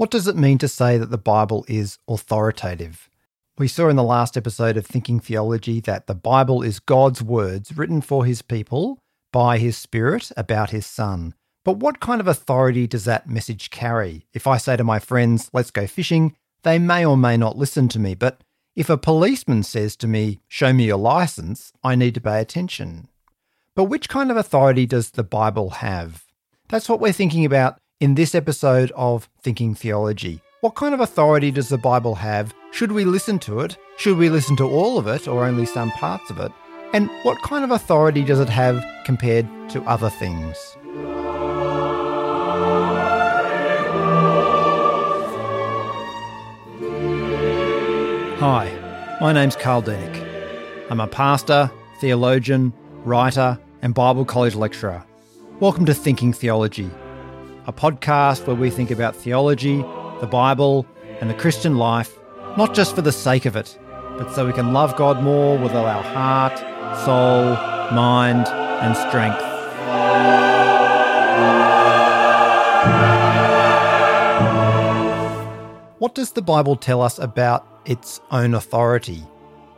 What does it mean to say that the Bible is authoritative? We saw in the last episode of Thinking Theology that the Bible is God's words written for his people by his Spirit about his Son. But what kind of authority does that message carry? If I say to my friends, let's go fishing, they may or may not listen to me. But if a policeman says to me, show me your license, I need to pay attention. But which kind of authority does the Bible have? That's what we're thinking about in this episode of Thinking Theology. What kind of authority does the Bible have? Should we listen to it? Should we listen to all of it or only some parts of it? And what kind of authority does it have compared to other things? Hi, my name's Karl Deenick. I'm a pastor, theologian, writer, and Bible college lecturer. Welcome to Thinking Theology a podcast where we think about theology, the Bible, and the Christian life, not just for the sake of it, but so we can love God more with all our heart, soul, mind, and strength. What does the Bible tell us about its own authority?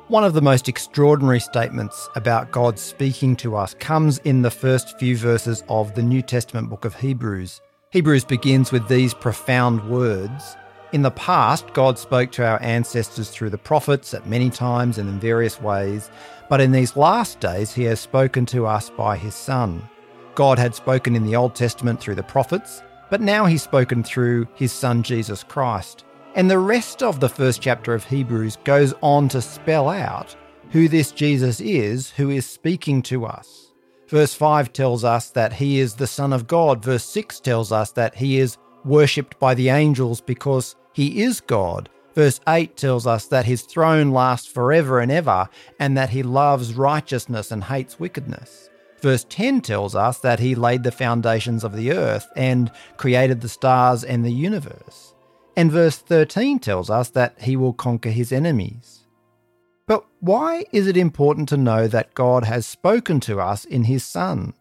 One of the most extraordinary statements about God speaking to us comes in the first few verses of the New Testament book of Hebrews. Hebrews begins with these profound words. In the past, God spoke to our ancestors through the prophets at many times and in various ways, but in these last days, He has spoken to us by His Son. God had spoken in the Old Testament through the prophets, but now He's spoken through His Son Jesus Christ. And the rest of the first chapter of Hebrews goes on to spell out who this Jesus is who is speaking to us. Verse 5 tells us that he is the Son of God. Verse 6 tells us that he is worshipped by the angels because he is God. Verse 8 tells us that his throne lasts forever and ever, and that he loves righteousness and hates wickedness. Verse 10 tells us that he laid the foundations of the earth and created the stars and the universe. And verse 13 tells us that he will conquer his enemies. But why is it important to know that God has spoken to us in His Son?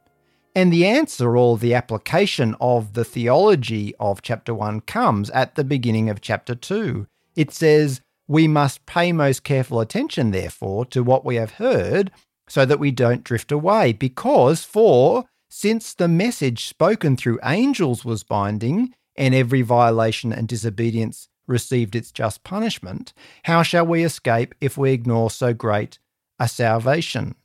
And the answer or the application of the theology of chapter 1 comes at the beginning of chapter 2. It says, We must pay most careful attention, therefore, to what we have heard, so that we don't drift away. Because, for since the message spoken through angels was binding, and every violation and disobedience received its just punishment, how shall we escape if we ignore so great a salvation?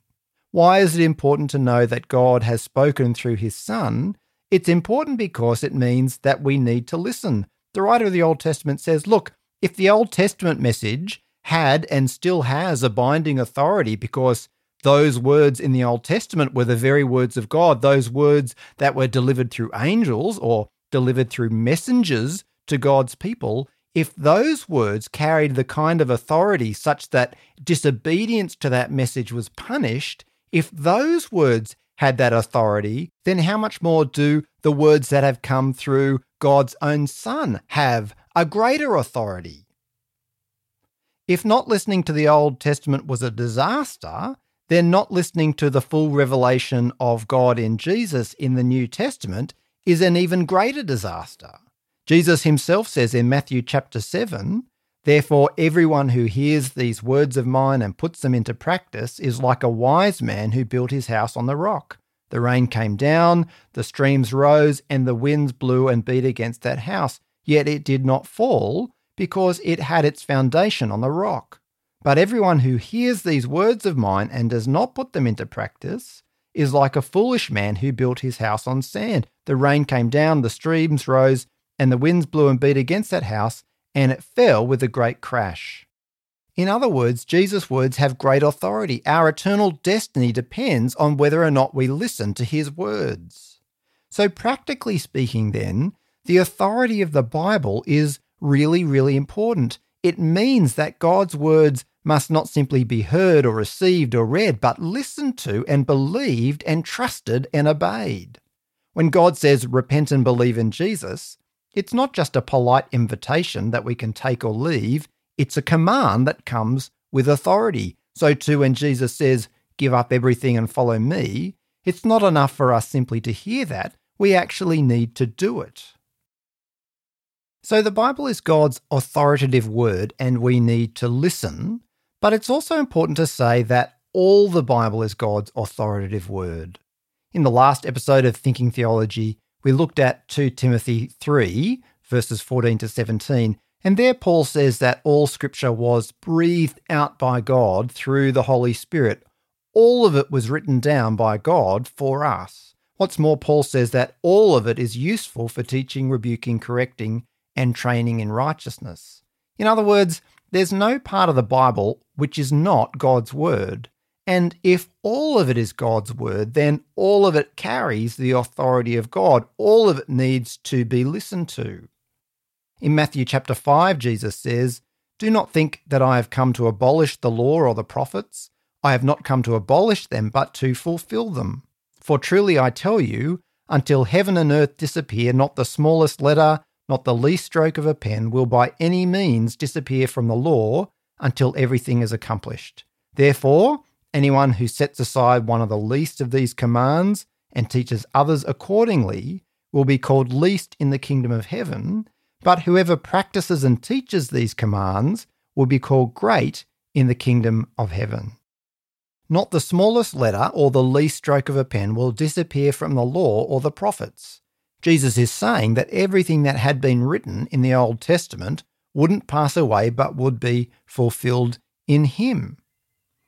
Why is it important to know that God has spoken through his Son? It's important because it means that we need to listen. The writer of the Old Testament says, look, if the Old Testament message had and still has a binding authority because those words in the Old Testament were the very words of God, those words that were delivered through angels or delivered through messengers to God's people, if those words carried the kind of authority such that disobedience to that message was punished, if those words had that authority, then how much more do the words that have come through God's own Son have a greater authority? If not listening to the Old Testament was a disaster, then not listening to the full revelation of God in Jesus in the New Testament is an even greater disaster. Jesus himself says in Matthew chapter 7 Therefore, everyone who hears these words of mine and puts them into practice is like a wise man who built his house on the rock. The rain came down, the streams rose, and the winds blew and beat against that house, yet it did not fall, because it had its foundation on the rock. But everyone who hears these words of mine and does not put them into practice is like a foolish man who built his house on sand. The rain came down, the streams rose, and the winds blew and beat against that house, and it fell with a great crash. In other words, Jesus' words have great authority. Our eternal destiny depends on whether or not we listen to his words. So, practically speaking, then, the authority of the Bible is really, really important. It means that God's words must not simply be heard or received or read, but listened to and believed and trusted and obeyed. When God says, repent and believe in Jesus, it's not just a polite invitation that we can take or leave, it's a command that comes with authority. So, too, when Jesus says, Give up everything and follow me, it's not enough for us simply to hear that, we actually need to do it. So the Bible is God's authoritative word and we need to listen, but it's also important to say that all the Bible is God's authoritative word. In the last episode of Thinking Theology, we looked at 2 Timothy 3, verses 14 to 17, and there Paul says that all scripture was breathed out by God through the Holy Spirit. All of it was written down by God for us. What's more, Paul says that all of it is useful for teaching, rebuking, correcting, and training in righteousness. In other words, there's no part of the Bible which is not God's Word. And if all of it is God's Word, then all of it carries the authority of God. All of it needs to be listened to. In Matthew chapter 5, Jesus says, Do not think that I have come to abolish the law or the prophets. I have not come to abolish them, but to fulfill them. For truly I tell you, until heaven and earth disappear, not the smallest letter not the least stroke of a pen will by any means disappear from the law until everything is accomplished. Therefore, anyone who sets aside one of the least of these commands and teaches others accordingly will be called least in the kingdom of heaven, but whoever practices and teaches these commands will be called great in the kingdom of heaven. Not the smallest letter or the least stroke of a pen will disappear from the law or the prophets. Jesus is saying that everything that had been written in the Old Testament wouldn't pass away but would be fulfilled in him.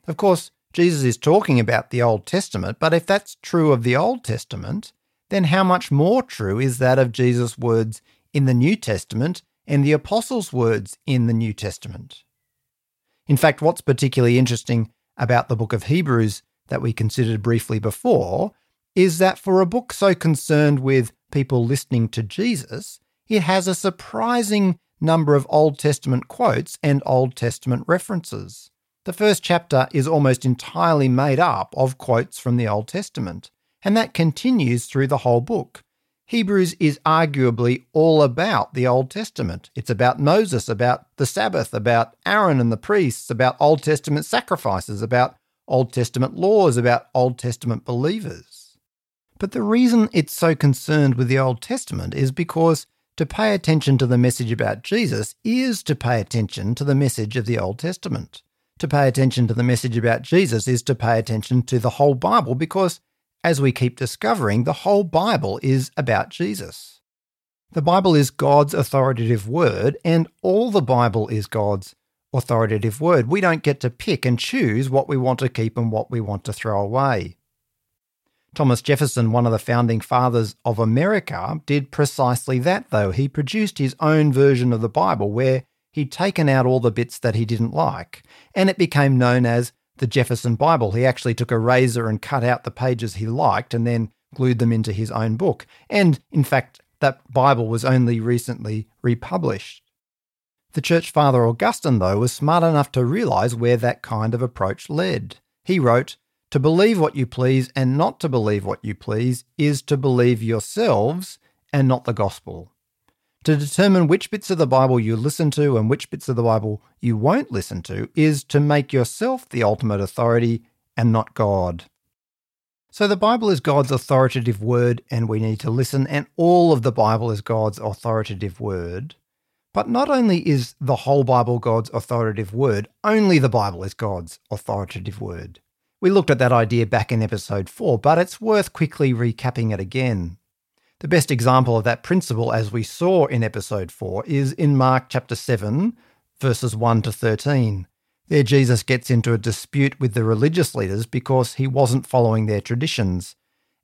Of course, Jesus is talking about the Old Testament, but if that's true of the Old Testament, then how much more true is that of Jesus' words in the New Testament and the Apostles' words in the New Testament? In fact, what's particularly interesting about the book of Hebrews that we considered briefly before is that for a book so concerned with people listening to Jesus, it has a surprising number of Old Testament quotes and Old Testament references. The first chapter is almost entirely made up of quotes from the Old Testament, and that continues through the whole book. Hebrews is arguably all about the Old Testament. It's about Moses, about the Sabbath, about Aaron and the priests, about Old Testament sacrifices, about Old Testament laws, about Old Testament believers. But the reason it's so concerned with the Old Testament is because to pay attention to the message about Jesus is to pay attention to the message of the Old Testament. To pay attention to the message about Jesus is to pay attention to the whole Bible because, as we keep discovering, the whole Bible is about Jesus. The Bible is God's authoritative word, and all the Bible is God's authoritative word. We don't get to pick and choose what we want to keep and what we want to throw away. Thomas Jefferson, one of the founding fathers of America, did precisely that, though. He produced his own version of the Bible where he'd taken out all the bits that he didn't like, and it became known as the Jefferson Bible. He actually took a razor and cut out the pages he liked and then glued them into his own book. And in fact, that Bible was only recently republished. The church father Augustine, though, was smart enough to realize where that kind of approach led. He wrote, to believe what you please and not to believe what you please is to believe yourselves and not the gospel. To determine which bits of the Bible you listen to and which bits of the Bible you won't listen to is to make yourself the ultimate authority and not God. So the Bible is God's authoritative word and we need to listen, and all of the Bible is God's authoritative word. But not only is the whole Bible God's authoritative word, only the Bible is God's authoritative word. We looked at that idea back in episode 4, but it's worth quickly recapping it again. The best example of that principle, as we saw in episode 4, is in Mark chapter 7, verses 1 to 13. There, Jesus gets into a dispute with the religious leaders because he wasn't following their traditions.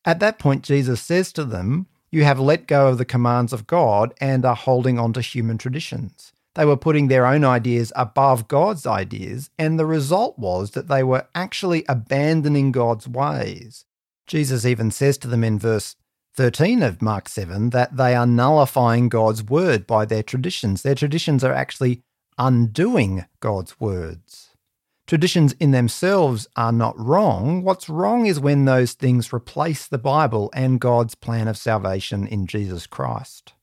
At that point, Jesus says to them, You have let go of the commands of God and are holding on to human traditions. They were putting their own ideas above God's ideas, and the result was that they were actually abandoning God's ways. Jesus even says to them in verse 13 of Mark 7 that they are nullifying God's word by their traditions. Their traditions are actually undoing God's words. Traditions in themselves are not wrong. What's wrong is when those things replace the Bible and God's plan of salvation in Jesus Christ.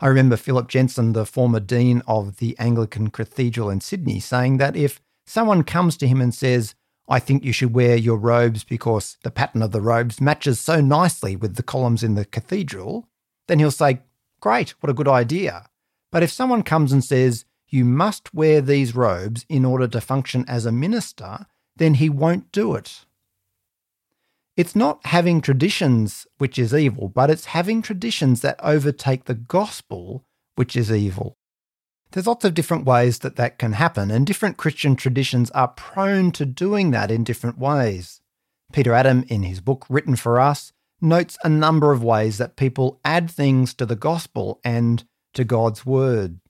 I remember Phillip Jensen, the former dean of the Anglican Cathedral in Sydney, saying that if someone comes to him and says, I think you should wear your robes because the pattern of the robes matches so nicely with the columns in the cathedral, then he'll say, Great, what a good idea. But if someone comes and says, you must wear these robes in order to function as a minister, then he won't do it. It's not having traditions which is evil, but it's having traditions that overtake the gospel which is evil. There's lots of different ways that that can happen, and different Christian traditions are prone to doing that in different ways. Peter Adam, in his book Written for Us, notes a number of ways that people add things to the gospel and to God's word.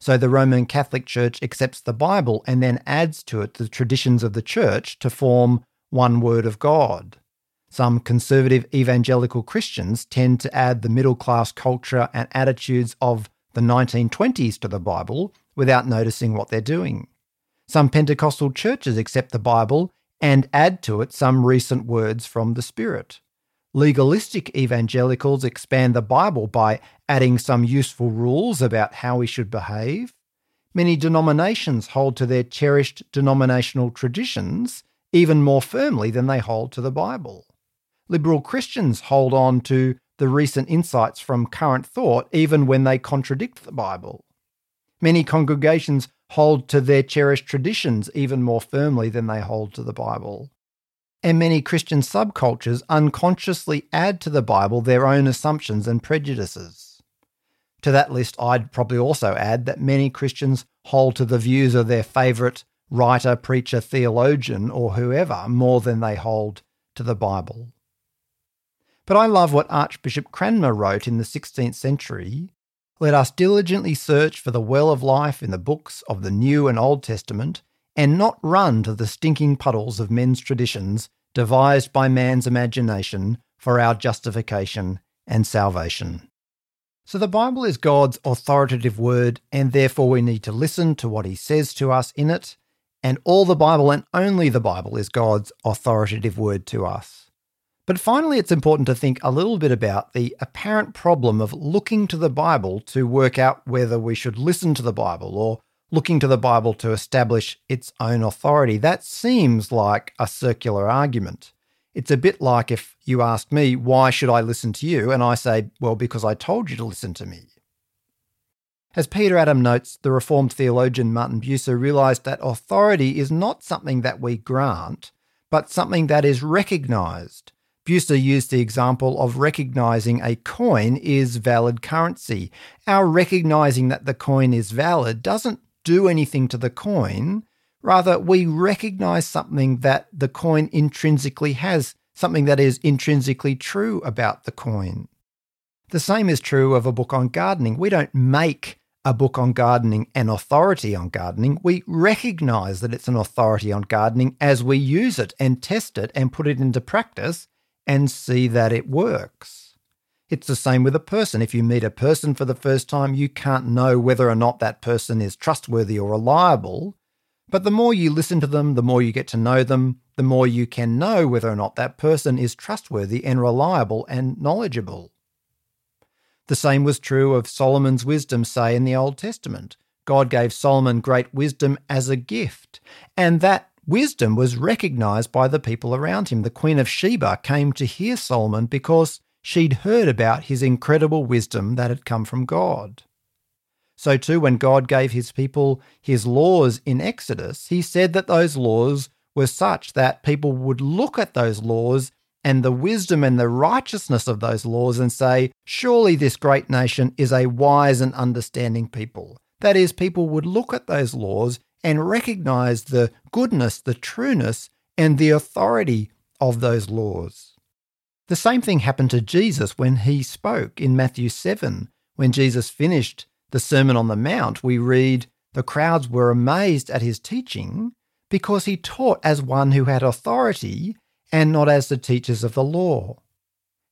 So the Roman Catholic Church accepts the Bible and then adds to it the traditions of the church to form one word of God. Some conservative evangelical Christians tend to add the middle class culture and attitudes of the 1920s to the Bible without noticing what they're doing. Some Pentecostal churches accept the Bible and add to it some recent words from the Spirit. Legalistic evangelicals expand the Bible by adding some useful rules about how we should behave. Many denominations hold to their cherished denominational traditions even more firmly than they hold to the Bible. Liberal Christians hold on to the recent insights from current thought even when they contradict the Bible. Many congregations hold to their cherished traditions even more firmly than they hold to the Bible and many Christian subcultures unconsciously add to the Bible their own assumptions and prejudices. To that list, I'd probably also add that many Christians hold to the views of their favourite writer, preacher, theologian, or whoever more than they hold to the Bible. But I love what Archbishop Cranmer wrote in the 16th century Let us diligently search for the well of life in the books of the New and Old Testament and not run to the stinking puddles of men's traditions devised by man's imagination for our justification and salvation. So the Bible is God's authoritative word, and therefore we need to listen to what he says to us in it. And all the Bible and only the Bible is God's authoritative word to us. But finally, it's important to think a little bit about the apparent problem of looking to the Bible to work out whether we should listen to the Bible or looking to the Bible to establish its own authority. That seems like a circular argument. It's a bit like if you asked me, why should I listen to you? And I say, well, because I told you to listen to me. As Peter Adam notes, the Reformed theologian Martin Bucer realised that authority is not something that we grant, but something that is recognised. Bucer used the example of recognizing a coin is valid currency. Our recognizing that the coin is valid doesn't do anything to the coin. Rather, we recognize something that the coin intrinsically has, something that is intrinsically true about the coin. The same is true of a book on gardening. We don't make a book on gardening an authority on gardening. We recognize that it's an authority on gardening as we use it and test it and put it into practice and see that it works. It's the same with a person. If you meet a person for the first time, you can't know whether or not that person is trustworthy or reliable. But the more you listen to them, the more you get to know them, the more you can know whether or not that person is trustworthy and reliable and knowledgeable. The same was true of Solomon's wisdom, say, in the Old Testament. God gave Solomon great wisdom as a gift, and that wisdom was recognized by the people around him. The Queen of Sheba came to hear Solomon because she'd heard about his incredible wisdom that had come from God. So, too, when God gave his people his laws in Exodus, he said that those laws were such that people would look at those laws and the wisdom and the righteousness of those laws and say, Surely this great nation is a wise and understanding people. That is, people would look at those laws and recognize the goodness, the trueness, and the authority of those laws. The same thing happened to Jesus when he spoke in Matthew 7. When Jesus finished the Sermon on the Mount, we read, The crowds were amazed at his teaching because he taught as one who had authority and not as the teachers of the law.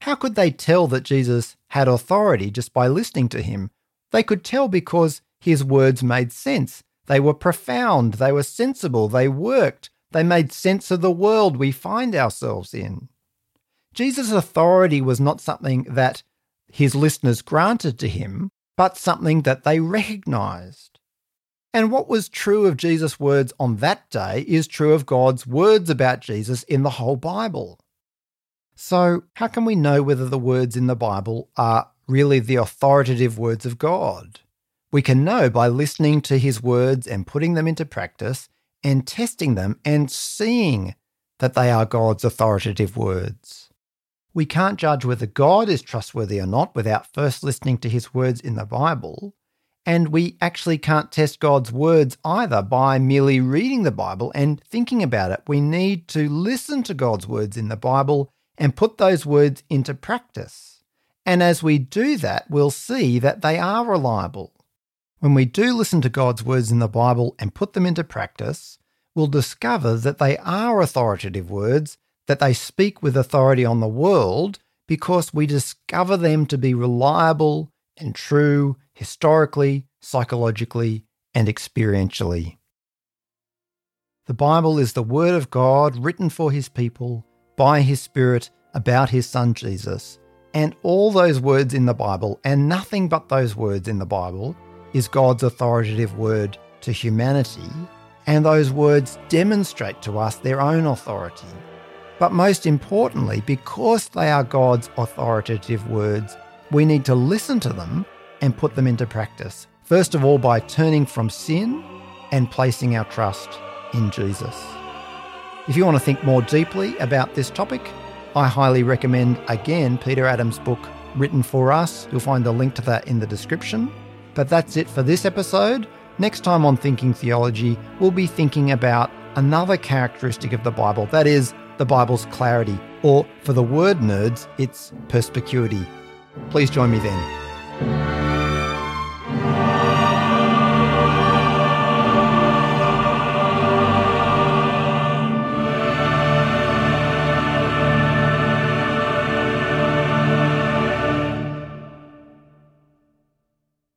How could they tell that Jesus had authority just by listening to him? They could tell because his words made sense. They were profound, they were sensible, they worked, they made sense of the world we find ourselves in. Jesus' authority was not something that his listeners granted to him, but something that they recognized. And what was true of Jesus' words on that day is true of God's words about Jesus in the whole Bible. So, how can we know whether the words in the Bible are really the authoritative words of God? We can know by listening to his words and putting them into practice and testing them and seeing that they are God's authoritative words. We can't judge whether God is trustworthy or not without first listening to his words in the Bible. And we actually can't test God's words either by merely reading the Bible and thinking about it. We need to listen to God's words in the Bible and put those words into practice. And as we do that, we'll see that they are reliable. When we do listen to God's words in the Bible and put them into practice, we'll discover that they are authoritative words, that they speak with authority on the world, because we discover them to be reliable and true historically, psychologically, and experientially. The Bible is the Word of God written for His people by His Spirit about His Son Jesus. And all those words in the Bible, and nothing but those words in the Bible, is God's authoritative word to humanity. And those words demonstrate to us their own authority. But most importantly, because they are God's authoritative words, we need to listen to them and put them into practice. First of all, by turning from sin and placing our trust in Jesus. If you want to think more deeply about this topic, I highly recommend again Peter Adam's book, Written for Us. You'll find the link to that in the description. But that's it for this episode. Next time on Thinking Theology, we'll be thinking about another characteristic of the Bible that is, the Bible's clarity, or for the word nerds, its perspicuity. Please join me then.